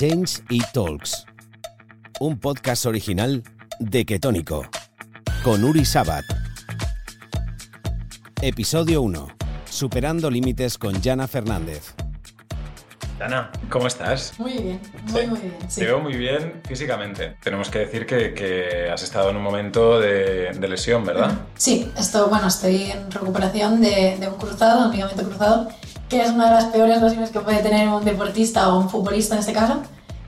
Change y Talks, un podcast original de Ketónico, con Uri Sabat. Episodio 1. Superando límites con Jana Fernández. Ana, ¿cómo estás? Muy bien, muy, Sí. muy bien. sí. Te veo muy bien físicamente. Tenemos que decir que, que has estado en un momento de, de lesión, ¿verdad? Sí, esto, bueno, estoy en recuperación de, de un cruzado, un ligamento cruzado, que es una de las peores lesiones que puede tener un deportista o un futbolista en este caso.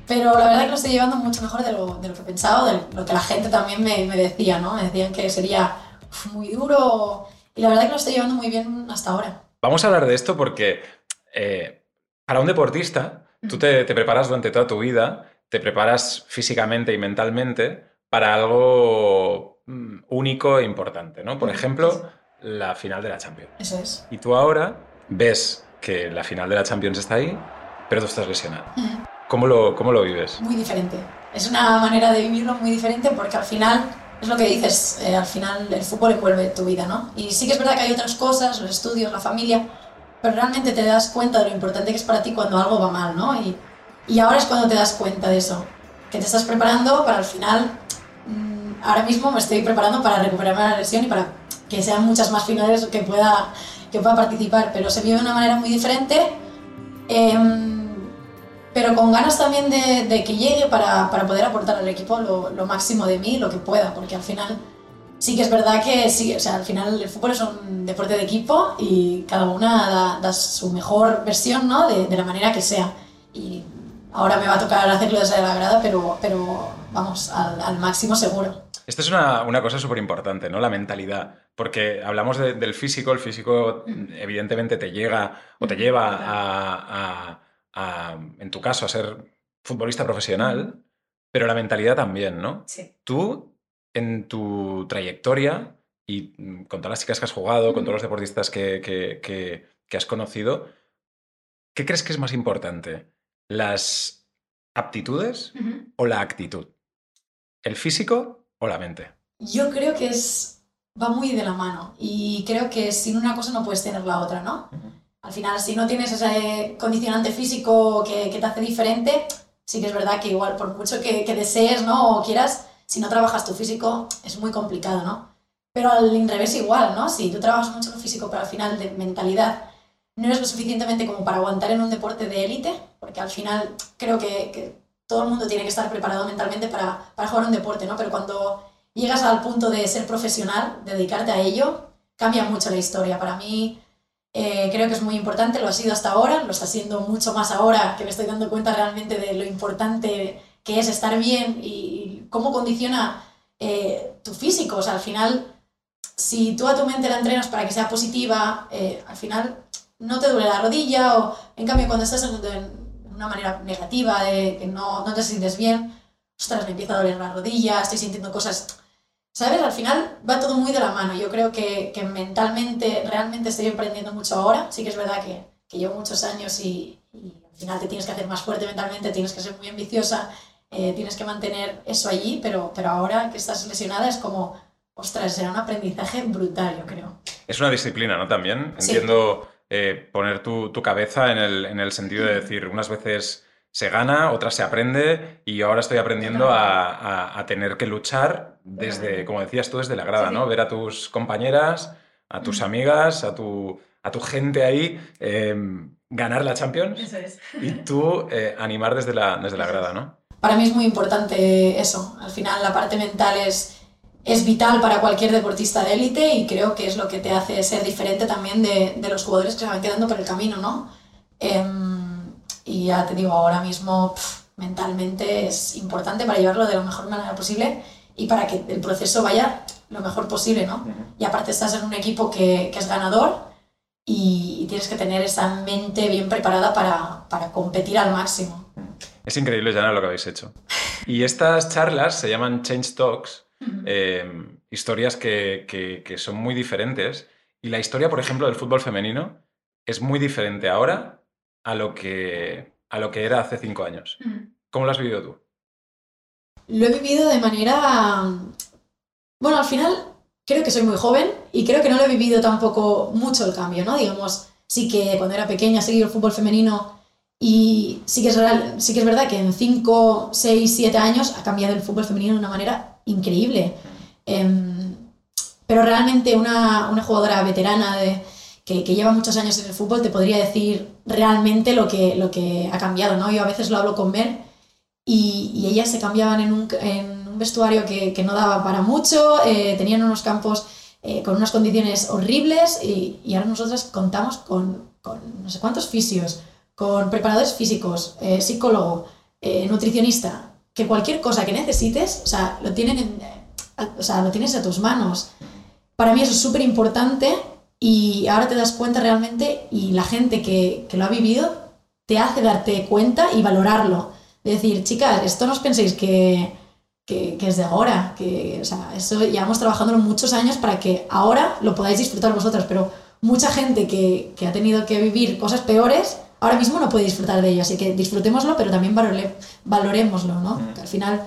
Pero la verdad que lo estoy llevando mucho mejor de lo, de lo que pensaba, de lo que la gente también me, me decía, ¿no? Me decían que sería muy duro y la verdad que lo estoy llevando muy bien hasta ahora. Vamos a hablar de esto porque eh, para un deportista, tú te, te preparas durante toda tu vida, te preparas físicamente y mentalmente para algo mm, único e importante, ¿no? Por ejemplo, la final de la Champions. Eso es. Y tú ahora ves que la final de la Champions está ahí, pero tú estás lesionado. ¿Cómo lo, cómo lo vives? muy diferente. Es una manera de vivirlo muy diferente porque al final, es lo que dices, eh, al final el fútbol envuelve tu vida, ¿no? Y sí que es verdad que hay otras cosas, los estudios, la familia, pero realmente te das cuenta de lo importante que es para ti cuando algo va mal, ¿no? Y, y ahora es cuando te das cuenta de eso, que te estás preparando para al final, mm, ahora mismo me estoy preparando para recuperarme la lesión y para que sean muchas más finales que pueda, que pueda participar, pero se vive de una manera muy diferente. Em, pero con ganas también de, de que llegue para, para poder aportar al equipo lo, lo máximo de mí, lo que pueda, porque al final sí que es verdad que sí, o sea, al final el fútbol es un deporte de equipo y cada una da, da su mejor versión, ¿no? De, de la manera que sea. Y ahora me va a tocar hacerlo desde la grada, pero, pero vamos, al, al máximo seguro. Esto es una, una cosa súper importante, ¿no? La mentalidad. Porque hablamos de- del físico, el físico evidentemente te llega o te lleva a, a- a, en tu caso, a ser futbolista profesional, pero la mentalidad también, ¿no? Sí. Tú, en tu trayectoria y con todas las chicas que has jugado, con todos los deportistas que, que- que- que has conocido, ¿qué crees que es más importante? ¿Las aptitudes o la actitud? ¿El físico o la mente? Yo creo que es, va muy de la mano y creo que sin una cosa no puedes tener la otra, ¿no? Al final, si no tienes ese condicionante físico que, que te hace diferente, sí que es verdad que igual, por mucho que, que desees, ¿no? O quieras, si no trabajas tu físico, es muy complicado, ¿no? Pero al revés igual, ¿no? Si tú trabajas mucho lo físico, pero al final de mentalidad no eres lo suficientemente como para aguantar en un deporte de élite, porque al final creo que, que todo el mundo tiene que estar preparado mentalmente para, para jugar un deporte, ¿no? Pero cuando llegas al punto de ser profesional, de dedicarte a ello, cambia mucho la historia. Para mí eh, creo que es muy importante, lo ha sido hasta ahora, lo está siendo mucho más ahora que me estoy dando cuenta realmente de lo importante que es estar bien y cómo condiciona eh, tu físico. O sea, al final, si tú a tu mente la entrenas para que sea positiva, eh, al final no te duele la rodilla o en cambio cuando estás en, en una manera negativa, de que no, no te sientes bien, ostras, me empieza a doler la rodilla, estoy sintiendo cosas ¿Sabes? Al final va todo muy de la mano. Yo creo que, que mentalmente, realmente estoy aprendiendo mucho ahora. Sí que es verdad que, que llevo muchos años y, y al final te tienes que hacer más fuerte mentalmente, tienes que ser muy ambiciosa, eh, tienes que mantener eso allí, pero, pero ahora que estás lesionada es como, ostras, será un aprendizaje brutal, yo creo. Es una disciplina, ¿no? También Sí. Eh, poner tu, tu cabeza en el, en el sentido de decir, unas veces se gana, otras se aprende y ahora estoy aprendiendo a, a- a tener que luchar desde, como decías tú, desde la grada, Sí, sí. ¿no? Ver a tus compañeras, a tus amigas, a tu, a tu gente ahí eh, ganar la Champions es. y tú eh, animar desde la, desde la Eso grada. ¿no? Para mí es muy importante eso. Al final la parte mental es, es vital para cualquier deportista de élite y creo que es lo que te hace ser diferente también de, de los jugadores que se van quedando por el camino, ¿no? Em, y ya te digo, ahora mismo mentalmente es importante para llevarlo de la mejor manera posible y para que el proceso vaya lo mejor posible, ¿no? Y aparte estás en un equipo que, que es ganador y, y tienes que tener esa mente bien preparada para, para competir al máximo. Es increíble, Jana, lo que habéis hecho. Y estas charlas se llaman Change Talks, eh, historias que, que- que son muy diferentes. Y la historia, por ejemplo, del fútbol femenino es muy diferente ahora a lo que, a lo que era hace cinco años. ¿Cómo lo has vivido tú? Lo he vivido de manera... Bueno, al final creo que soy muy joven y creo que no lo he vivido tampoco mucho el cambio, ¿no? Digamos, sí que cuando era pequeña seguí el fútbol femenino Y sí que, es real, sí que es verdad que en 5, 6, 7 años ha cambiado el fútbol femenino de una manera increíble. Em, pero realmente una, una jugadora veterana de, que, lleva muchos años en el fútbol te podría decir realmente lo que, lo que ha cambiado. ¿no? Yo a veces lo hablo con Mer y, ellas se cambiaban en un, vestuario que, que, no daba para mucho, eh, tenían unos campos eh, con unas condiciones horribles y, ahora nosotras contamos con, no sé cuántos fisios, con preparadores físicos, eh, psicólogo, nutricionista, que cualquier cosa que necesites, o sea, lo, tienen en, o sea, lo tienes a tus manos. Para mí eso es súper importante y ahora te das cuenta realmente y la gente que, que, lo ha vivido te hace darte cuenta y valorarlo. De decir, chicas, esto no os penséis que, que, que, es de ahora, que o sea, eso llevamos trabajándolo muchos años para que ahora lo podáis disfrutar vosotras, pero mucha gente que, que ha tenido que vivir cosas peores ahora mismo no puede disfrutar de ello, así que disfrutémoslo, pero también valore, valorémoslo, ¿no? Mm. Que al final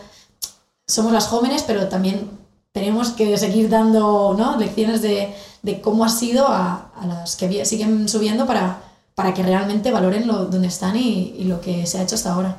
somos las jóvenes, pero también tenemos que seguir dando ¿no? lecciones de, de, cómo ha sido a, a, las que siguen subiendo para, para que realmente valoren lo, donde están y, y, lo que se ha hecho hasta ahora.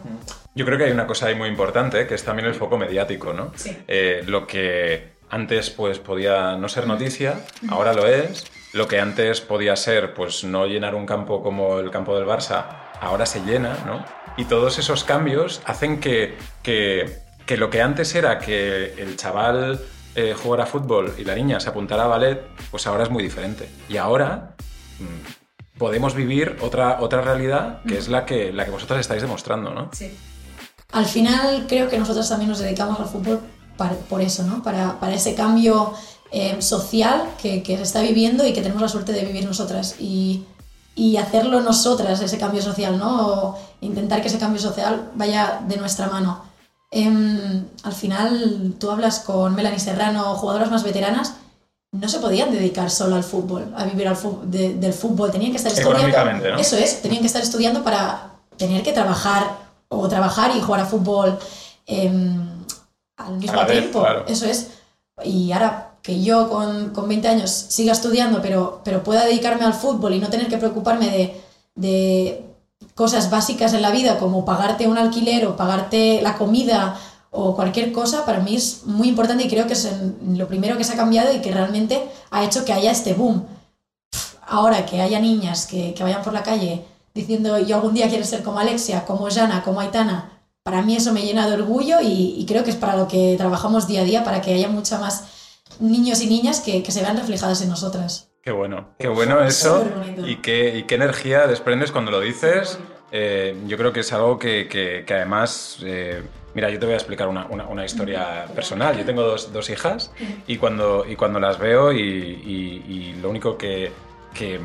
Yo creo que hay una cosa ahí muy importante, que es también el foco mediático, ¿no? Sí. Eh, lo que antes pues podía no ser noticia, ahora lo es. Lo que antes podía ser pues no llenar un campo como el campo del Barça, ahora se llena, ¿no? Y todos esos cambios hacen que, que, que lo que antes era que el chaval eh, jugara fútbol y la niña se apuntara a ballet, pues ahora es muy diferente. Y ahora mmm, podemos vivir otra, otra realidad que es la que, la que vosotras estáis demostrando, ¿no? Sí. Al final creo que nosotros también nos dedicamos al fútbol para, por eso, ¿no? Para, para ese cambio eh, social que, que, se está viviendo y que tenemos la suerte de vivir nosotras y, y hacerlo nosotras, ese cambio social, ¿no? O intentar que ese cambio social vaya de nuestra mano. Eh, al final, tú hablas con Melanie Serrano, jugadoras más veteranas, no se podían dedicar solo al fútbol, a vivir al fútbol, de, del fútbol, tenían que estar estudiando. ¿no? Eso es, tenían que estar estudiando para tener que trabajar o trabajar y jugar a fútbol eh, al mismo a tiempo. Claro. Eso es. Y ahora que yo con, con 20 años siga estudiando, pero, pero pueda dedicarme al fútbol y no tener que preocuparme de, de cosas básicas en la vida, como pagarte un alquiler o pagarte la comida o cualquier cosa, para mí es muy importante y creo que es lo primero que se ha cambiado y que realmente ha hecho que haya este boom. Ahora que haya niñas que, que vayan por la calle diciendo yo algún día quiero ser como Alexia, como Jana, como Aitana, para mí eso me llena de orgullo y, y, creo que es para lo que trabajamos día a día, para que haya mucha más niños y niñas que, que se vean reflejadas en nosotras. Qué bueno, qué bueno eso y qué, y qué energía desprendes cuando lo dices. Eh, yo creo que es algo que, que, que además, eh, mira, yo te voy a explicar una, una, una historia personal. Yo tengo dos, dos, hijas y cuando, y cuando las veo y, y, y lo único que, que,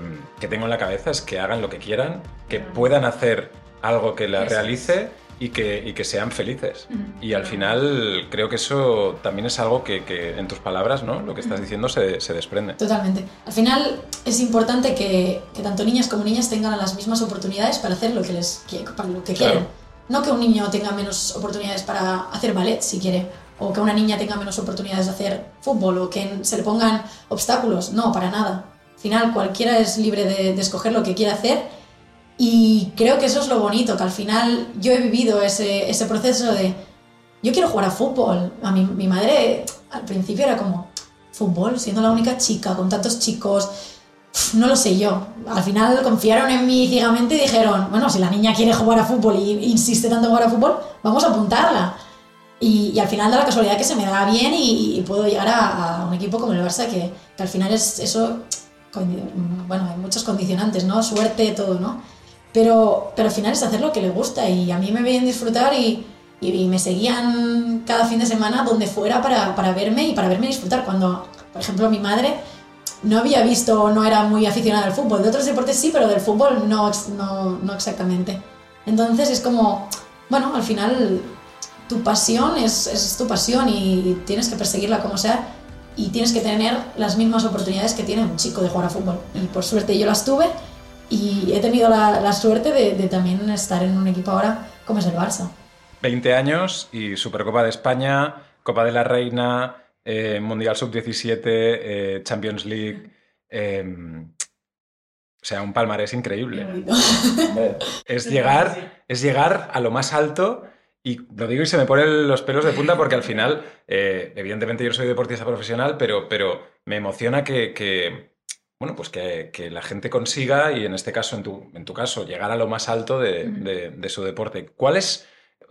tengo en la cabeza es que hagan lo que quieran, que puedan hacer algo que las realice y que, y que sean felices. Y al final creo que eso también es algo que, que en tus palabras, ¿no? Lo que estás diciendo se, se, desprende. Totalmente. Al final es importante que, que, tanto niñas como niñas tengan las mismas oportunidades para hacer lo que, les, para lo que claro. quieren. No que un niño tenga menos oportunidades para hacer ballet, si quiere, o que una niña tenga menos oportunidades de hacer fútbol, o que se le pongan obstáculos. No, para nada. Al final cualquiera es libre de, de escoger lo que quiere hacer y creo que eso es lo bonito, que al final yo he vivido ese, ese proceso de, yo quiero jugar a fútbol. A mi, mi madre al principio era como, fútbol, siendo la única chica, con tantos chicos, no lo sé yo. Al final confiaron en mí ciegamente y dijeron, bueno, si la niña quiere jugar a fútbol y insiste tanto en jugar a fútbol, vamos a apuntarla. Y, y, al final da la casualidad que se me da bien y, y puedo llegar a, a, un equipo como el Barça, que, que al final es eso, bueno, hay muchos condicionantes, ¿no? Suerte, todo, ¿no? Pero, pero al final es hacer lo que le gusta y a mí me veían disfrutar y, y, y me seguían cada fin de semana donde fuera para, para, verme y para verme disfrutar. Cuando, por ejemplo, mi madre no había visto, no era muy aficionada al fútbol. De otros deportes sí, pero del fútbol no, no, no exactamente. Entonces es como, bueno, al final tu pasión es, es tu pasión y tienes que perseguirla como sea y tienes que tener las mismas oportunidades que tiene un chico de jugar a fútbol. Y por suerte yo las tuve y he tenido la, la suerte de, de, también estar en un equipo ahora como es el Barça. 20 años y Supercopa de España, Copa de la Reina, eh, Mundial Sub-17, eh, Champions League. Eh, O sea, un palmarés increíble. es, llegar, es llegar a lo más alto y lo digo y se me ponen los pelos de punta porque al final, eh, evidentemente yo soy deportista profesional, pero, pero me emociona que, bueno, pues que, la gente consiga, y en este caso, en tu, en tu caso, llegar a lo más alto de, su deporte. ¿Cuál es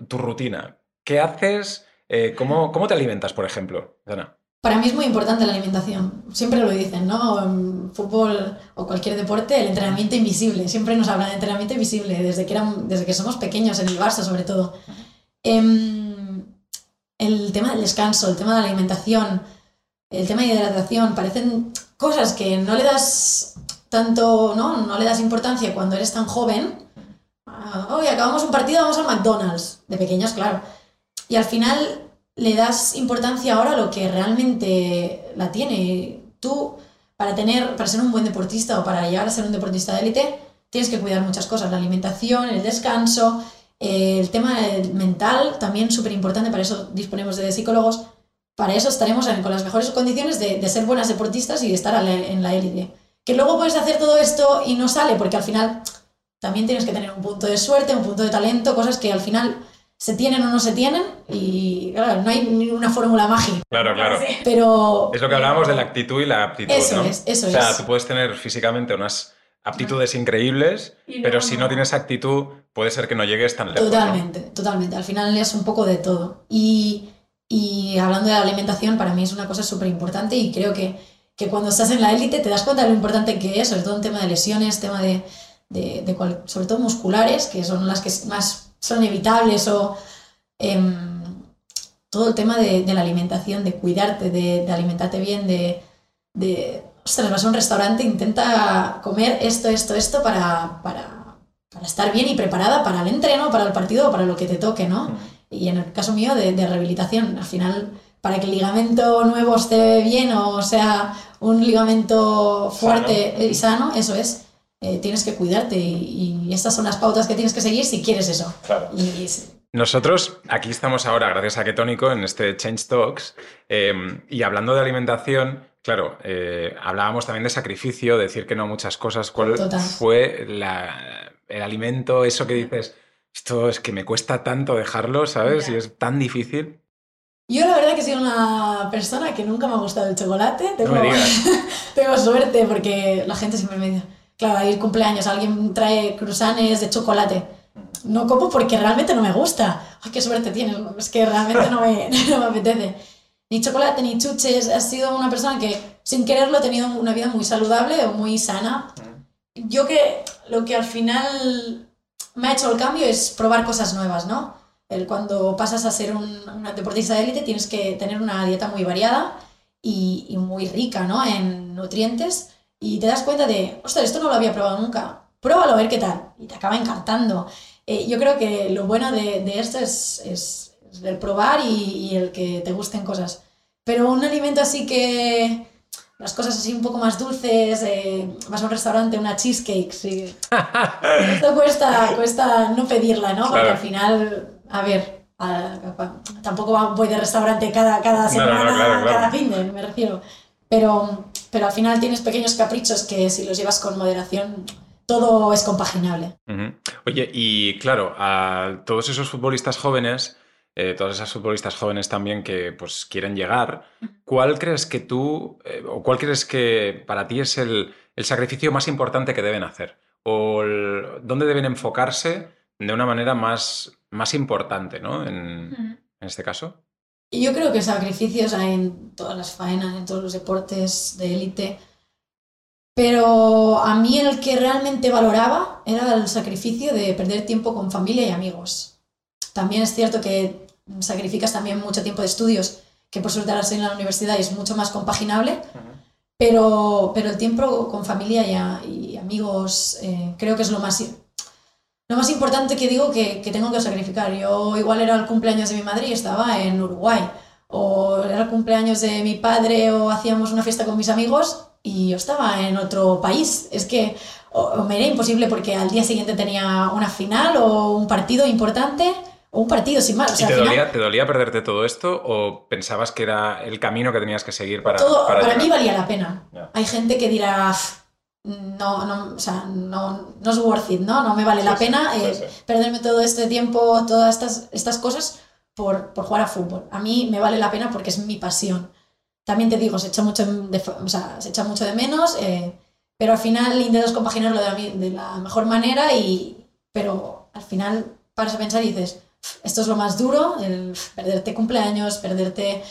tu rutina? ¿Qué haces? Eh, ¿cómo, ¿cómo, te alimentas, por ejemplo, Dana? Para mí es muy importante la alimentación. Siempre lo dicen, ¿no? En fútbol o cualquier deporte, el entrenamiento invisible. Siempre nos hablan de entrenamiento invisible, desde que, eran, desde que somos pequeños, en el Barça sobre todo. Em, el tema del descanso, el tema de la alimentación, el tema de hidratación, parecen cosas que no le das tanto, ¿no? No le das importancia cuando eres tan joven. Hoy ah, acabamos un partido, vamos al McDonald's. De pequeños, claro. Y al final le das importancia ahora a lo que realmente la tiene. Tú, para, tener, para ser un buen deportista o para llegar a ser un deportista de élite, tienes que cuidar muchas cosas, la alimentación, el descanso, el tema mental, también súper importante, para eso disponemos de psicólogos, para eso estaremos con las mejores condiciones de, ser buenas deportistas y de estar en la élite. Que luego puedes hacer todo esto y no sale, porque al final también tienes que tener un punto de suerte, un punto de talento, cosas que al final se tienen o no se tienen y claro, no hay ninguna fórmula mágica. Claro, claro. Pero... Es lo que hablábamos de la actitud y la aptitud, Eso es, eso es. O sea, tú puedes tener físicamente unas aptitudes increíbles, pero si no tienes actitud, puede ser que no llegues tan lejos. Totalmente, totalmente. Al final es un poco de todo. Y, y hablando de la alimentación, para mí es una cosa súper importante y creo que, que, cuando estás en la élite te das cuenta de lo importante que es, sobre todo en tema de lesiones, tema de, de, sobre todo musculares, que son las que más son evitables o em, todo el tema de, la alimentación, de cuidarte, de, alimentarte bien, de, de, ostras, vas a un restaurante, intenta comer esto, esto, esto para, para, para, estar bien y preparada para el entreno, para el partido o para lo que te toque, ¿no? Y en el caso mío de, rehabilitación, al final, para que el ligamento nuevo esté bien o sea un ligamento fuerte y sano, eso es. Eh, tienes que cuidarte y, estas son las pautas que tienes que seguir si quieres eso. Nosotros aquí estamos ahora, gracias a Ketónico, en este Change Talks, em, y hablando de alimentación, claro, eh, hablábamos también de sacrificio, de decir que no muchas cosas. ¿Cuál fue el alimento, eso que dices, esto es que me cuesta tanto dejarlo, ¿sabes? Y es tan difícil. Yo la verdad que soy una persona que nunca me ha gustado el chocolate. Tengo, tengo suerte porque la gente siempre me dice Claro, hay cumpleaños, alguien trae cruzanes de chocolate. No como porque realmente no me gusta. Ay, qué suerte tienes, es que realmente no me, no me apetece. Ni chocolate, ni chuches. Has sido una persona que sin quererlo ha tenido una vida muy saludable o muy sana. Yo que lo que al final me ha hecho el cambio es probar cosas nuevas, ¿no? El, cuando pasas a ser un, una deportista de élite tienes que tener una dieta muy variada y, muy rica, ¿no? En nutrientes y te das cuenta de, ostras, esto no lo había probado nunca, pruébalo a ver qué tal, y te acaba encantando. Eh, yo creo que lo bueno de, de esto es, es, el probar y, el que te gusten cosas. Pero un alimento así que las cosas así un poco más dulces, eh, vas a un restaurante, una cheesecake, sí. Esto cuesta, cuesta no pedirla, ¿no? Porque al final, a ver, tampoco voy de restaurante cada, cada semana, cada fin de, me refiero. Pero pero al final tienes pequeños caprichos que si los llevas con moderación, todo es compaginable. Oye, y claro, a todos esos futbolistas jóvenes, eh, todas esas futbolistas jóvenes también que pues quieren llegar, ¿cuál crees que tú, eh, o cuál crees que para ti es el, sacrificio más importante que deben hacer? ¿O dónde deben enfocarse de una manera más, más importante, ¿no? En, en este caso. Yo creo que sacrificios hay en todas las faenas, en todos los deportes de élite. Pero a mí el que realmente valoraba era el sacrificio de perder tiempo con familia y amigos. También es cierto que sacrificas también mucho tiempo de estudios, que por suerte ahora estoy en la universidad y es mucho más compaginable, pero, pero el tiempo con familia y, amigos eh, creo que es lo más lo más importante que digo que, que, tengo que sacrificar. Yo igual era el cumpleaños de mi madre y estaba en Uruguay, o era el cumpleaños de mi padre o hacíamos una fiesta con mis amigos y yo estaba en otro país. Es que me era imposible porque al día siguiente tenía una final o un partido importante o un partido sin más. ¿Y te, dolía, te, dolía, perderte todo esto o pensabas que era el camino que tenías que seguir para... Todo, para, mí valía la pena. Hay gente que dirá, no, no, o sea, no, no es worth it, ¿no? No me vale la Sí, sí, pena sí, eh, sí. perderme todo este tiempo, todas estas, estas cosas por, por jugar a fútbol. A mí me vale la pena porque es mi pasión. También te digo, se echa mucho de, o sea, se echa mucho de menos, eh, pero al final intentas compaginarlo de la, de la mejor manera y, pero al final paras a pensar y dices, esto es lo más duro, el perderte cumpleaños, perderte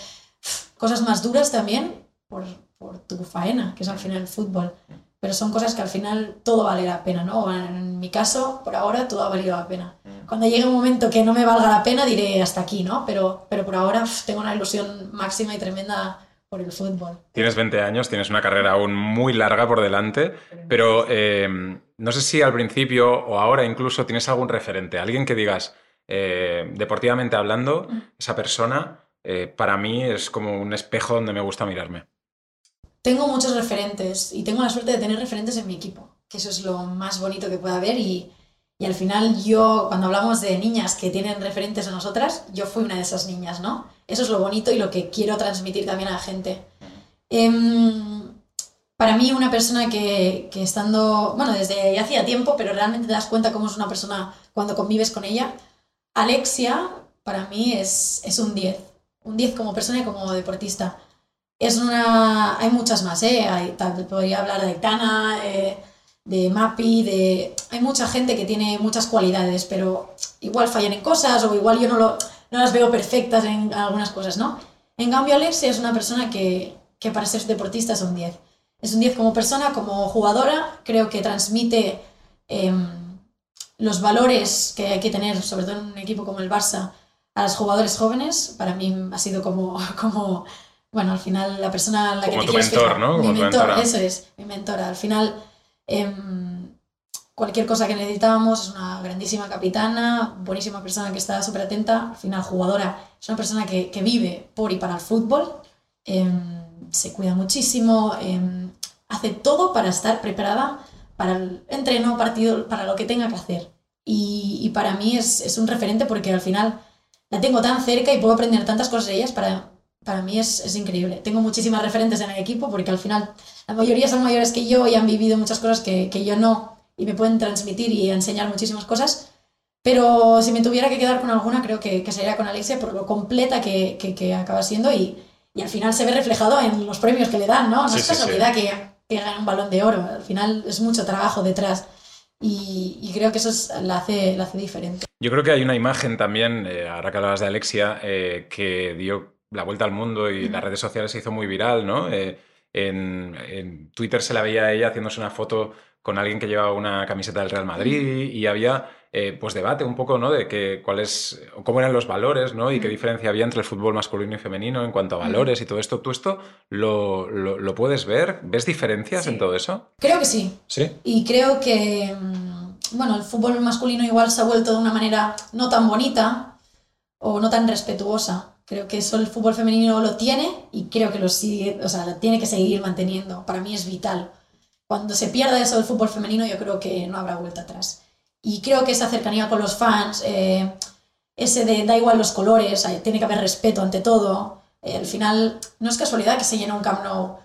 cosas más duras también por, por tu faena, que es al final el fútbol. Pero son cosas que al final todo vale la pena, ¿no? En mi caso, por ahora, todo ha valido la pena. Cuando llegue un momento que no me valga la pena, diré hasta aquí, ¿no? Pero, pero por ahora tengo una ilusión máxima y tremenda por el fútbol. Tienes 20 años, tienes una carrera aún muy larga por delante, pero eh, no sé si al principio o ahora incluso tienes algún referente, alguien que digas, eh, deportivamente hablando, esa persona eh, para mí es como un espejo donde me gusta mirarme. Tengo muchos referentes y tengo la suerte de tener referentes en mi equipo, que eso es lo más bonito que puede haber y, y al final yo, cuando hablamos de niñas que tienen referentes a nosotras, yo fui una de esas niñas, ¿no? Eso es lo bonito y lo que quiero transmitir también a la gente. Em, para mí una persona que, que estando, bueno, desde hacía tiempo, pero realmente te das cuenta cómo es una persona cuando convives con ella, Alexia para mí es, es un 10, un 10 como persona y como deportista. Es una, hay muchas más, ¿eh? Hay, tal- podría hablar de Aitana, eh, de Mapi, de... Hay mucha gente que tiene muchas cualidades, pero igual fallan en cosas o igual yo no, lo, no las veo perfectas en algunas cosas, ¿no? En cambio, Alexia es una persona que, que para ser deportista es un 10. Es un 10 como persona, como jugadora, creo que transmite em, los valores que hay que tener, sobre todo en un equipo como el Barça, a los jugadores jóvenes. Para mí ha sido como, como bueno, al final la persona en la Como que te tu quieres mentor, fijar. ¿no? Como mi tu mentor, mentora. eso es, mi mentora. Al final, em, cualquier cosa que necesitábamos, es una grandísima capitana, buenísima persona que está súper atenta, al final jugadora, es una persona que, que vive por y para el fútbol, em, se cuida muchísimo, em, hace todo para estar preparada para el entreno, partido, para lo que tenga que hacer. Y, y para mí es, es un referente porque al final la tengo tan cerca y puedo aprender tantas cosas de ellas, para, para mí es, es increíble. Tengo muchísimas referentes en el equipo porque al final la mayoría son mayores que yo y han vivido muchas cosas que, que yo no y me pueden transmitir y enseñar muchísimas cosas. Pero si me tuviera que quedar con alguna, creo que, que sería con Alexia por lo completa que, que, que acaba siendo y, y al final se ve reflejado en los premios que le dan, ¿no? No Sí, es sí, sí. casualidad que, que gane un balón de oro, al final es mucho trabajo detrás y, y creo que eso es- la, hace, la hace diferente. Yo creo que hay una imagen también, eh, ahora que hablabas de Alexia, eh, que dio la vuelta al mundo y Ujú. las redes sociales se hizo muy viral, ¿no? Eh, en, en Twitter se la veía a ella haciéndose una foto con alguien que llevaba una camiseta del Real Madrid y había eh, pues debate un poco, ¿no? De que cuáles o cómo eran los valores, ¿no? Y qué diferencia había entre el fútbol masculino y femenino en cuanto a valores y todo esto. ¿Tú esto lo, lo- lo puedes ver? ¿Ves diferencias Sí. en todo eso? Creo que sí, Sí. Y creo que, mm, bueno, el fútbol masculino igual se ha vuelto de una manera no tan bonita o no tan respetuosa. Creo que eso el fútbol femenino lo tiene y creo que lo sigue, o sea, lo tiene que seguir manteniendo. Para mí es vital. Cuando se pierda eso del fútbol femenino, yo creo que no habrá vuelta atrás. Y creo que esa cercanía con los fans, eh, ese de da igual los colores, tiene que haber respeto ante todo. Eh, al final, no es casualidad que se llene un Camp Nou.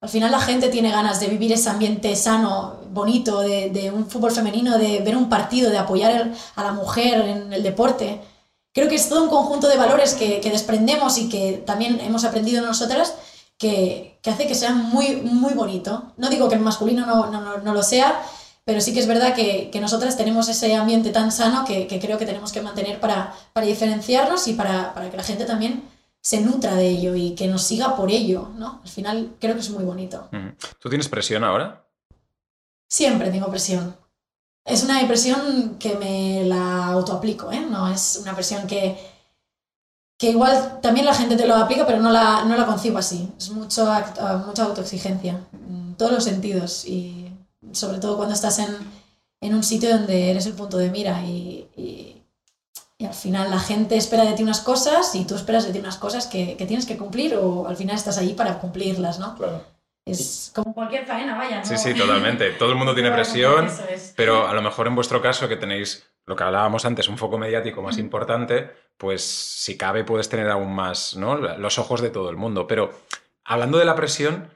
Al final la gente tiene ganas de vivir ese ambiente sano, bonito, de, de un fútbol femenino, de ver un partido, de apoyar el- a la mujer en el deporte. Creo que es todo un conjunto de valores que, que desprendemos y que también hemos aprendido nosotras que, que hace que sea muy, muy bonito. No digo que el masculino no, no, no- no lo sea, pero sí que es verdad que, que nosotras tenemos ese ambiente tan sano que, que creo que tenemos que mantener para, para diferenciarnos y para, para que la gente también se nutra de ello y que nos siga por ello, ¿no? Al final creo que es muy bonito. ¿Tú tienes presión ahora? Siempre tengo presión. Es una presión que me la autoaplico, ¿eh? No es una presión que, que igual también la gente te lo aplica, pero no la, no la concibo así. Es mucho, ah, mucha autoexigencia, en todos los sentidos y sobre todo cuando estás en, en un sitio donde eres el punto de mira y, y- y al final la gente espera de ti unas cosas y tú esperas de ti unas cosas que, que tienes que cumplir o al final estás allí para cumplirlas, ¿no? Claro. Es como cualquier faena, vaya, ¿no? Sí, sí, totalmente. Todo el mundo tiene presión, es. pero a lo mejor en vuestro caso que tenéis lo que hablábamos antes, un foco mediático más importante, pues si cabe puedes tener aún más ¿no? los ojos de todo el mundo. Pero hablando de la presión,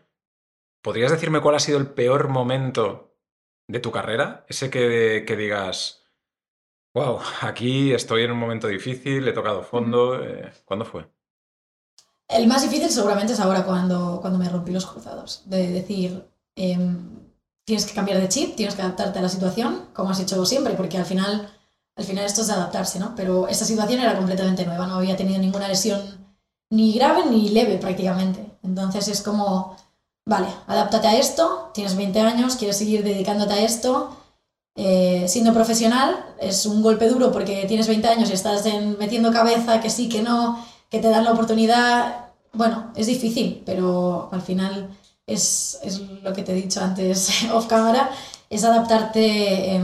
¿podrías decirme cuál ha sido el peor momento de tu carrera? Ese que, que digas, wow, aquí estoy en un momento difícil, he tocado fondo. Eh, ¿Cuándo fue? El más difícil seguramente es ahora cuando, cuando me rompí los cruzados. De decir, em, tienes que cambiar de chip, tienes que adaptarte a la situación, como has hecho siempre, porque al final, al final esto es de adaptarse, ¿no? Pero esta situación era completamente nueva, no había tenido ninguna lesión ni grave ni leve prácticamente. Entonces es como, vale, adáptate a esto, tienes 20 años, quieres seguir dedicándote a esto. Eh, siendo profesional es un golpe duro porque tienes 20 años y estás metiendo cabeza, que sí, que no, que te dan la oportunidad. Bueno, es difícil, pero al final es, es lo que te he dicho antes off cámara, es adaptarte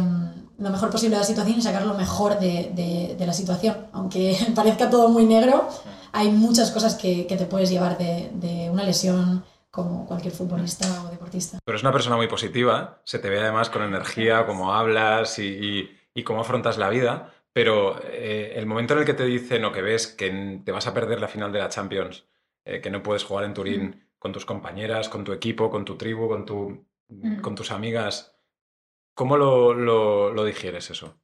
lo mejor posible a la situación y sacar lo mejor de, de, la situación. Aunque parezca todo muy negro, hay muchas cosas que, que te puedes llevar de, de una lesión como cualquier futbolista o deportista. Pero es una persona muy positiva, se te ve además con energía, cómo hablas y, y, cómo afrontas la vida, pero eh, el momento en el que te dicen o que ves que te vas a perder la final de la Champions, eh, que no puedes jugar en Turín mm. con tus compañeras, con tu equipo, con tu tribu, con, tu, mm. con tus amigas, ¿cómo lo, lo, lo digieres eso?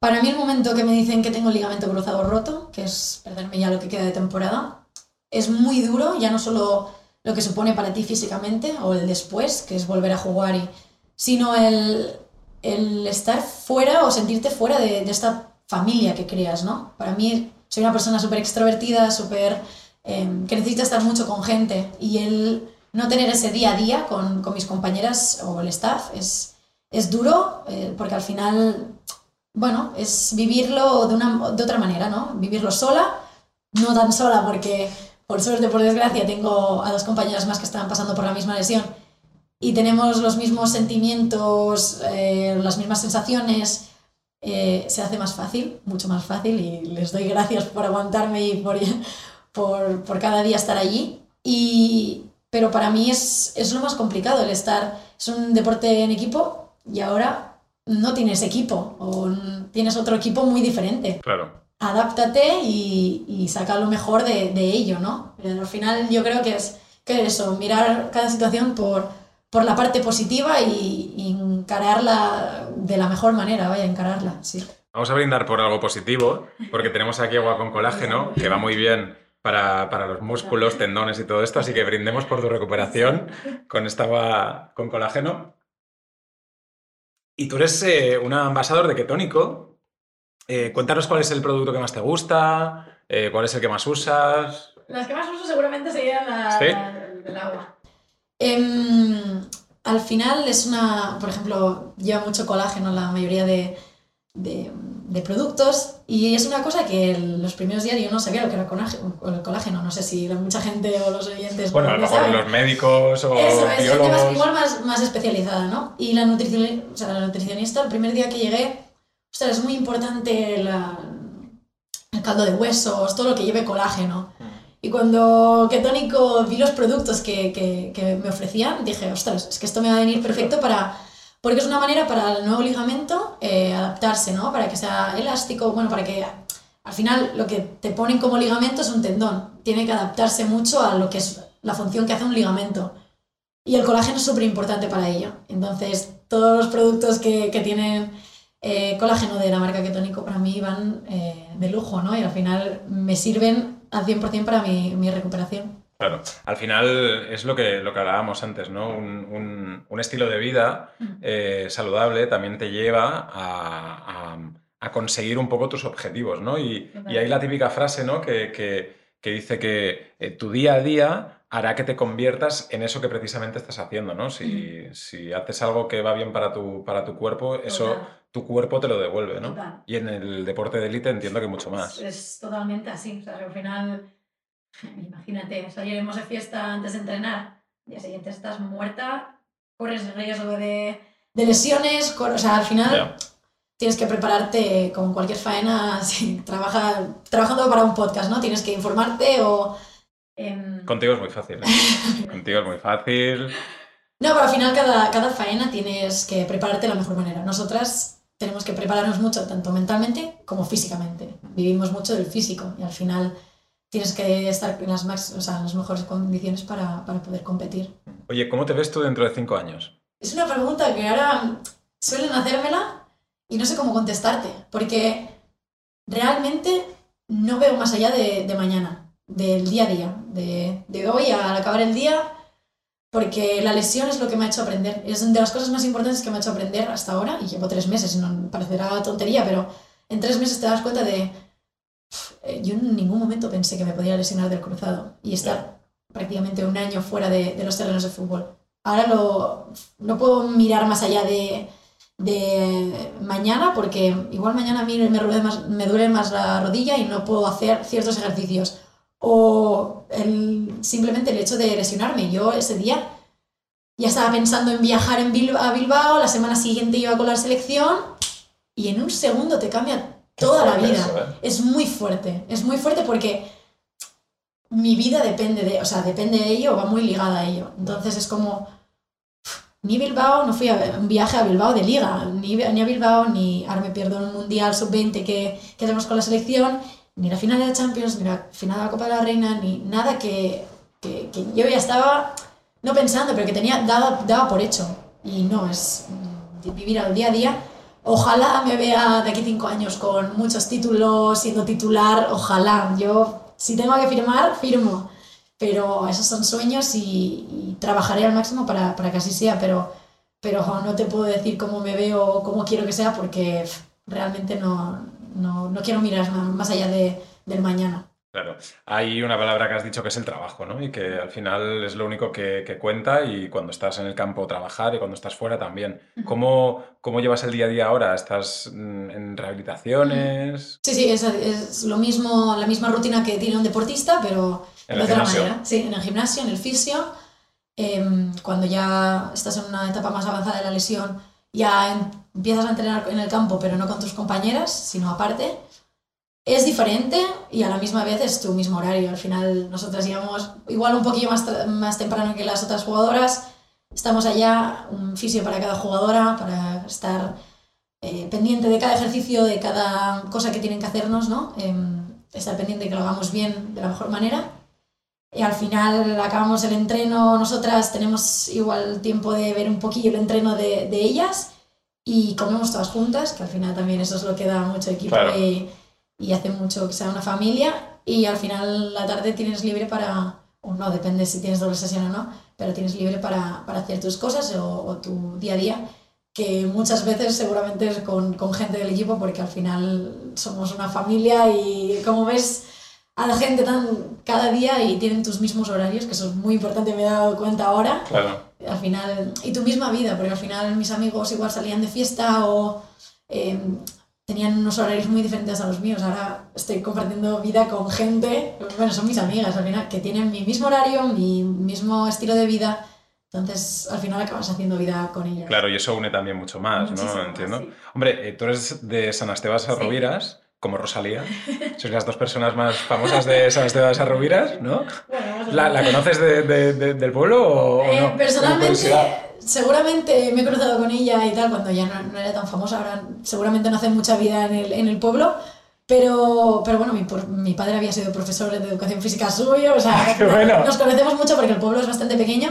Para mí el momento que me dicen que tengo el ligamento cruzado roto, que es perderme ya lo que queda de temporada, es muy duro, ya no solo lo que supone para ti físicamente o el después, que es volver a jugar, y, sino el, el estar fuera o sentirte fuera de, de, esta familia que creas, ¿no? Para mí soy una persona súper extrovertida, súper... Eh, que necesita estar mucho con gente y el no tener ese día a día con, con mis compañeras o el staff es, es duro eh, porque al final, bueno, es vivirlo de, una, de otra manera, ¿no? Vivirlo sola, no tan sola porque por suerte, por desgracia, tengo a dos compañeras más que están pasando por la misma lesión y tenemos los mismos sentimientos, eh, las mismas sensaciones, eh, se hace más fácil, mucho más fácil y les doy gracias por aguantarme y por, por, por cada día estar allí. Y, pero para mí es, es lo más complicado el estar, es un deporte en equipo y ahora no tienes equipo o tienes otro equipo muy diferente. Claro adáptate y, y saca lo mejor de, de, ello, ¿no? Pero al final yo creo que es, que eso, mirar cada situación por, por la parte positiva y, encararla de la mejor manera, vaya, encararla, sí. Vamos a brindar por algo positivo, porque tenemos aquí agua con colágeno, que va muy bien para, para, los músculos, tendones y todo esto, así que brindemos por tu recuperación con esta agua con colágeno. Y tú eres eh, un ambasador de Ketónico, eh, cuéntanos cuál es el producto que más te gusta, eh, cuál es el que más usas. Las que más uso seguramente serían la, ¿Sí? del agua. Eh, al final es una, por ejemplo, lleva mucho colágeno la mayoría de, de, de, productos y es una cosa que los primeros días yo no sabía lo que era el colágeno, no sé si mucha gente o los oyentes... Bueno, a lo mejor los médicos o Eso, es biólogos... Más, igual más, más especializada, ¿no? Y la, nutricion, o sea, la nutricionista, el primer día que llegué sea, es muy importante la, el caldo de huesos, todo lo que lleve colágeno. Y cuando Ketónico vi los productos que, que, que, me ofrecían, dije, ostras, es que esto me va a venir perfecto para... Porque es una manera para el nuevo ligamento eh, adaptarse, ¿no? Para que sea elástico, bueno, para que al final lo que te ponen como ligamento es un tendón. Tiene que adaptarse mucho a lo que es la función que hace un ligamento. Y el colágeno es súper importante para ello. Entonces, todos los productos que, que tienen eh, colágeno de la marca Ketónico para mí van eh, de lujo, ¿no? Y al final me sirven al 100% para mi, mi, recuperación. Claro, al final es lo que, lo que hablábamos antes, ¿no? Un, un, un estilo de vida eh, saludable también te lleva a, a, a, conseguir un poco tus objetivos, ¿no? Y, y hay la típica frase, ¿no? Que, que, que dice que eh, tu día a día hará que te conviertas en eso que precisamente estás haciendo, ¿no? Si, mm. si haces algo que va bien para tu, para tu cuerpo, eso tu cuerpo te lo devuelve, ¿no? Total. Y en el deporte de élite entiendo que mucho más. Es, es totalmente así. O sea, al final, imagínate, salimos de fiesta antes de entrenar, al día siguiente estás muerta, corres riesgo de, de lesiones, o sea, al final... Yeah. Tienes que prepararte con cualquier faena, si trabaja, trabajando para un podcast, ¿no? Tienes que informarte o Eh... Contigo es muy fácil. ¿eh? Contigo es muy fácil. No, pero al final cada, cada faena tienes que prepararte de la mejor manera. Nosotras tenemos que prepararnos mucho, tanto mentalmente como físicamente. Vivimos mucho del físico y al final tienes que estar en las, max, o sea, en las mejores condiciones para, para poder competir. Oye, ¿cómo te ves tú dentro de cinco años? Es una pregunta que ahora suelen hacérmela y no sé cómo contestarte, porque realmente no veo más allá de, de mañana, del día a día, de, de hoy al acabar el día, porque la lesión es lo que me ha hecho aprender, es de las cosas más importantes que me ha hecho aprender hasta ahora, y llevo tres meses, no parecerá tontería, pero en tres meses te das cuenta de, eh, yo en ningún momento pensé que me podía lesionar del cruzado y estar prácticamente un año fuera de, de los terrenos de fútbol. Ahora lo, no puedo mirar más allá de, de mañana porque igual mañana a mí me, duele más, me duele más la rodilla y no puedo hacer ciertos ejercicios. O el, simplemente el hecho de lesionarme. Yo ese día ya estaba pensando en viajar en a Bilbao, la semana siguiente iba con la selección y en un segundo te cambia toda la vida. Eso, ¿eh? Es muy fuerte, es muy fuerte porque mi vida depende de, o sea, depende de ello, va muy ligada a ello. Entonces es como, ni Bilbao, no fui a un viaje a Bilbao de liga, ni, ni a Bilbao, ni ahora me pierdo un Mundial Sub-20 que, que hacemos con la selección, ni la final de la Champions, ni la final de la Copa de la Reina, ni nada que, que, yo ya estaba, no pensando, pero que tenía, daba, daba por hecho. Y no, es mm, vivir al día a día. Ojalá me vea de aquí cinco años con muchos títulos, siendo titular, ojalá. Yo, si tengo que firmar, firmo. Pero esos son sueños y, trabajaré al máximo para, para, que así sea, pero, pero no te puedo decir cómo me veo o cómo quiero que sea porque realmente no, no, no, quiero mirar más, allá de, del mañana. Claro, hay una palabra que has dicho que es el trabajo, ¿no? Y que al final es lo único que, que, cuenta y cuando estás en el campo trabajar y cuando estás fuera también. ¿Cómo, cómo llevas el día a día ahora? ¿Estás en rehabilitaciones? Sí, sí, es, es lo mismo, la misma rutina que tiene un deportista, pero ¿En de el otra gimnasio? manera. Sí, en el gimnasio, en el fisio. Eh, cuando ya estás en una etapa más avanzada de la lesión, ya empiezas a entrenar en el campo, pero no con tus compañeras, sino aparte. Es diferente y a la misma vez es tu mismo horario. Al final nosotras íbamos igual un poquillo más, más temprano que las otras jugadoras. Estamos allá, un fisio para cada jugadora, para estar eh, pendiente de cada ejercicio, de cada cosa que tienen que hacernos, ¿no? Eh, estar pendiente de que lo hagamos bien de la mejor manera. Y al final acabamos el entreno, nosotras tenemos igual tiempo de ver un poquillo el entreno de, de ellas y comemos todas juntas, que al final también eso es lo que da mucho equipo Claro. y, y hace mucho que sea una familia. Y al final la tarde tienes libre para, o no, depende si tienes doble sesión o no, pero tienes libre para, para hacer tus cosas o, o, tu día a día, que muchas veces seguramente es con, con gente del equipo, porque al final somos una familia y como ves a la gente tan cada día y tienen tus mismos horarios, que eso es muy importante, me he dado cuenta ahora. Claro. Al final, y tu misma vida, porque al final mis amigos igual salían de fiesta o eh, tenían unos horarios muy diferentes a los míos. Ahora estoy compartiendo vida con gente, bueno, son mis amigas al final, que tienen mi mismo horario, mi mismo estilo de vida. Entonces, al final acabas haciendo vida con ellas. Claro, y eso une también mucho más, Muchísimo ¿no? más, Entiendo. sí. Hombre, eh, tú eres de San Esteban Sarroviras, como Rosalía. Sois las dos personas más famosas de San Esteban Sarroviras, ¿no? Bueno, ¿La, la conoces de, de- de- del pueblo o, Eh, no? Personalmente, seguramente me he cruzado con ella y tal cuando ya no, no era tan famosa. Ahora seguramente no hace mucha vida en el, en el pueblo. Pero, pero bueno, mi, por- mi padre había sido profesor de educación física suyo, o sea, ¡Qué bueno! nos conocemos mucho porque el pueblo es bastante pequeño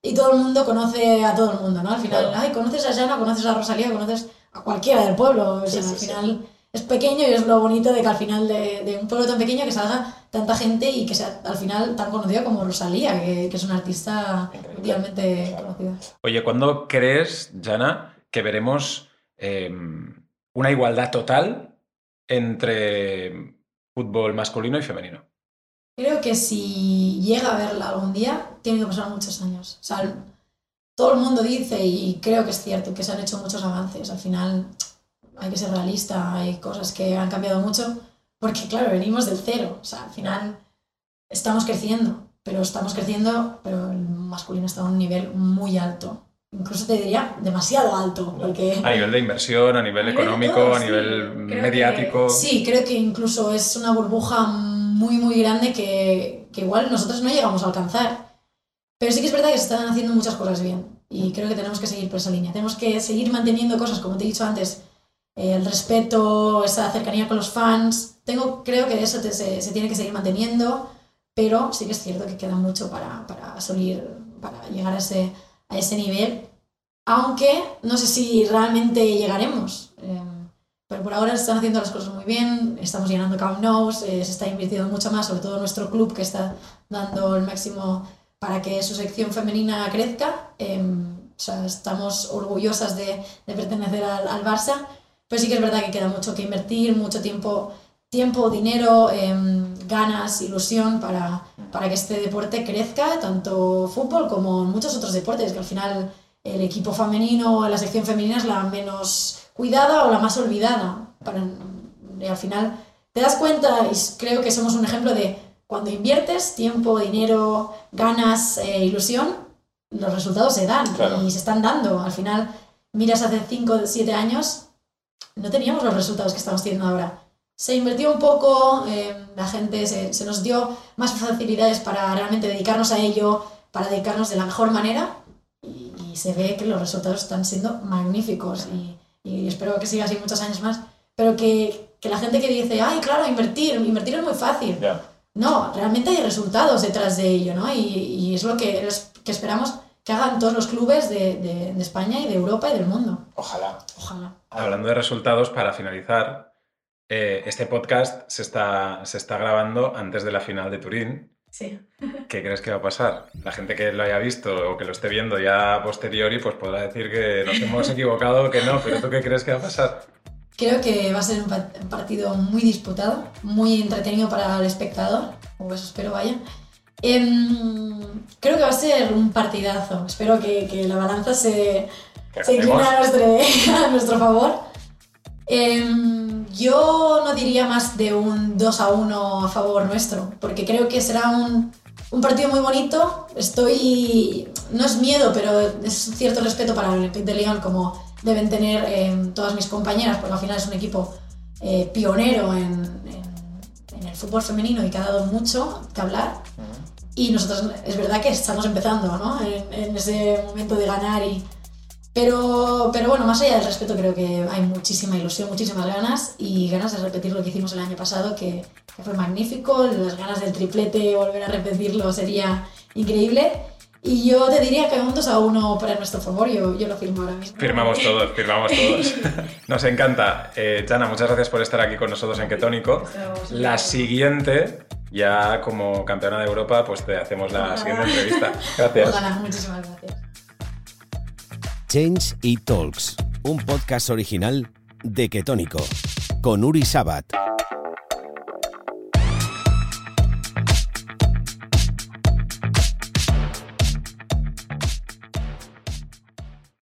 y todo el mundo conoce a todo el mundo, ¿no? Al final, Claro. ay, conoces a Jana, conoces a Rosalía, conoces a cualquiera del pueblo, o sea, Sí, sí, al sí. Es pequeño y es lo bonito de que al final de, de un pueblo tan pequeño que salga tanta gente y que sea al final tan conocida como Rosalía, que, que es una artista mundialmente Claro. conocida. Oye, ¿cuándo crees, Jana, que veremos eh, una igualdad total entre fútbol masculino y femenino? Creo que si llega a verla algún día, tiene que pasar muchos años. O sea, todo el mundo dice, y creo que es cierto, que se han hecho muchos avances. Al final hay que ser realista, hay cosas que han cambiado mucho, porque claro, venimos del cero. O sea, al final estamos creciendo, pero estamos creciendo, pero el masculino está a un nivel muy alto. Incluso te diría demasiado alto, porque... A nivel de inversión, a nivel A nivel de económico, todo, a sí. nivel que- mediático. Sí, creo que incluso es una burbuja muy, muy grande que, que igual nosotros no llegamos a alcanzar. Pero sí que es verdad que se están haciendo muchas cosas bien y creo que tenemos que seguir por esa línea. Tenemos que seguir manteniendo cosas, como te he dicho antes, el respeto, esa cercanía con los fans. Tengo, creo que eso se, se, tiene que seguir manteniendo, pero sí que es cierto que queda mucho para, para, salir, para llegar a ese, a ese nivel, aunque no sé si realmente llegaremos. Eh, pero por ahora se están haciendo las cosas muy bien, estamos llenando Camp Nou, se está invirtiendo mucho más, sobre todo nuestro club que está dando el máximo para que su sección femenina crezca. Em, o sea, estamos orgullosas de, de pertenecer al, al, Barça, pero sí que es verdad que queda mucho que invertir, mucho tiempo, tiempo dinero, em, ganas, ilusión para, para que este deporte crezca, tanto fútbol como muchos otros deportes, que al final el equipo femenino, la sección femenina es la menos cuidada o la más olvidada. Para, y al final te das cuenta, y creo que somos un ejemplo de cuando inviertes tiempo, dinero, ganas, eh, ilusión, los resultados se dan y se están dando. Al final, miras hace 5 o 7 años, no teníamos los resultados que estamos teniendo ahora. Se invirtió un poco, eh, la gente se, se, nos dio más facilidades para realmente dedicarnos a ello, para dedicarnos de la mejor manera y, y se ve que los resultados están siendo magníficos. Y, y espero que siga así muchos años más, pero que, que, la gente que dice, ay, claro, invertir, invertir es muy fácil. Yeah. No, realmente hay resultados detrás de ello, ¿no? Y, y es lo que, es, que esperamos que hagan todos los clubes de, de, de, España y de Europa y del mundo. Ojalá. Ojalá. Hablando de resultados, para finalizar, eh, este podcast se está, se está grabando antes de la final de Turín. Sí. ¿Qué crees que va a pasar? La gente que lo haya visto o que lo esté viendo ya posteriori, pues podrá decir que nos hemos equivocado o que no, pero ¿tú qué crees que va a pasar? Creo que va a ser un partido muy disputado, muy entretenido para el espectador, o eso espero vaya. Eh, creo que va a ser un partidazo. Espero que, que la balanza se, se incline a nuestro, a nuestro favor. Eh, yo no diría más de un 2 a 1 a favor nuestro, porque creo que será un, un partido muy bonito. Estoy. No es miedo, pero es cierto respeto para el Olympique de Lyon, como deben tener eh, todas mis compañeras, porque al final es un equipo eh, pionero en, en, en, el fútbol femenino y que ha dado mucho que hablar. Y nosotros, es verdad que estamos empezando, ¿no? En, en ese momento de ganar y pero, pero bueno, más allá del respeto, creo que hay muchísima ilusión, muchísimas ganas y ganas de repetir lo que hicimos el año pasado, que, que fue magnífico. Las ganas del triplete, volver a repetirlo sería increíble. Y yo te diría que un 2 a 1 para nuestro favor, yo, yo lo firmo ahora mismo. Firmamos todos, firmamos todos. Nos encanta. Eh, Jana, muchas gracias por estar aquí con nosotros en Ketónico. La siguiente, ya como campeona de Europa, pues te hacemos la Ojalá. siguiente entrevista. Gracias. Ojalá, muchísimas gracias. Change y Talks, un podcast original de Ketónico, con Uri Sabat.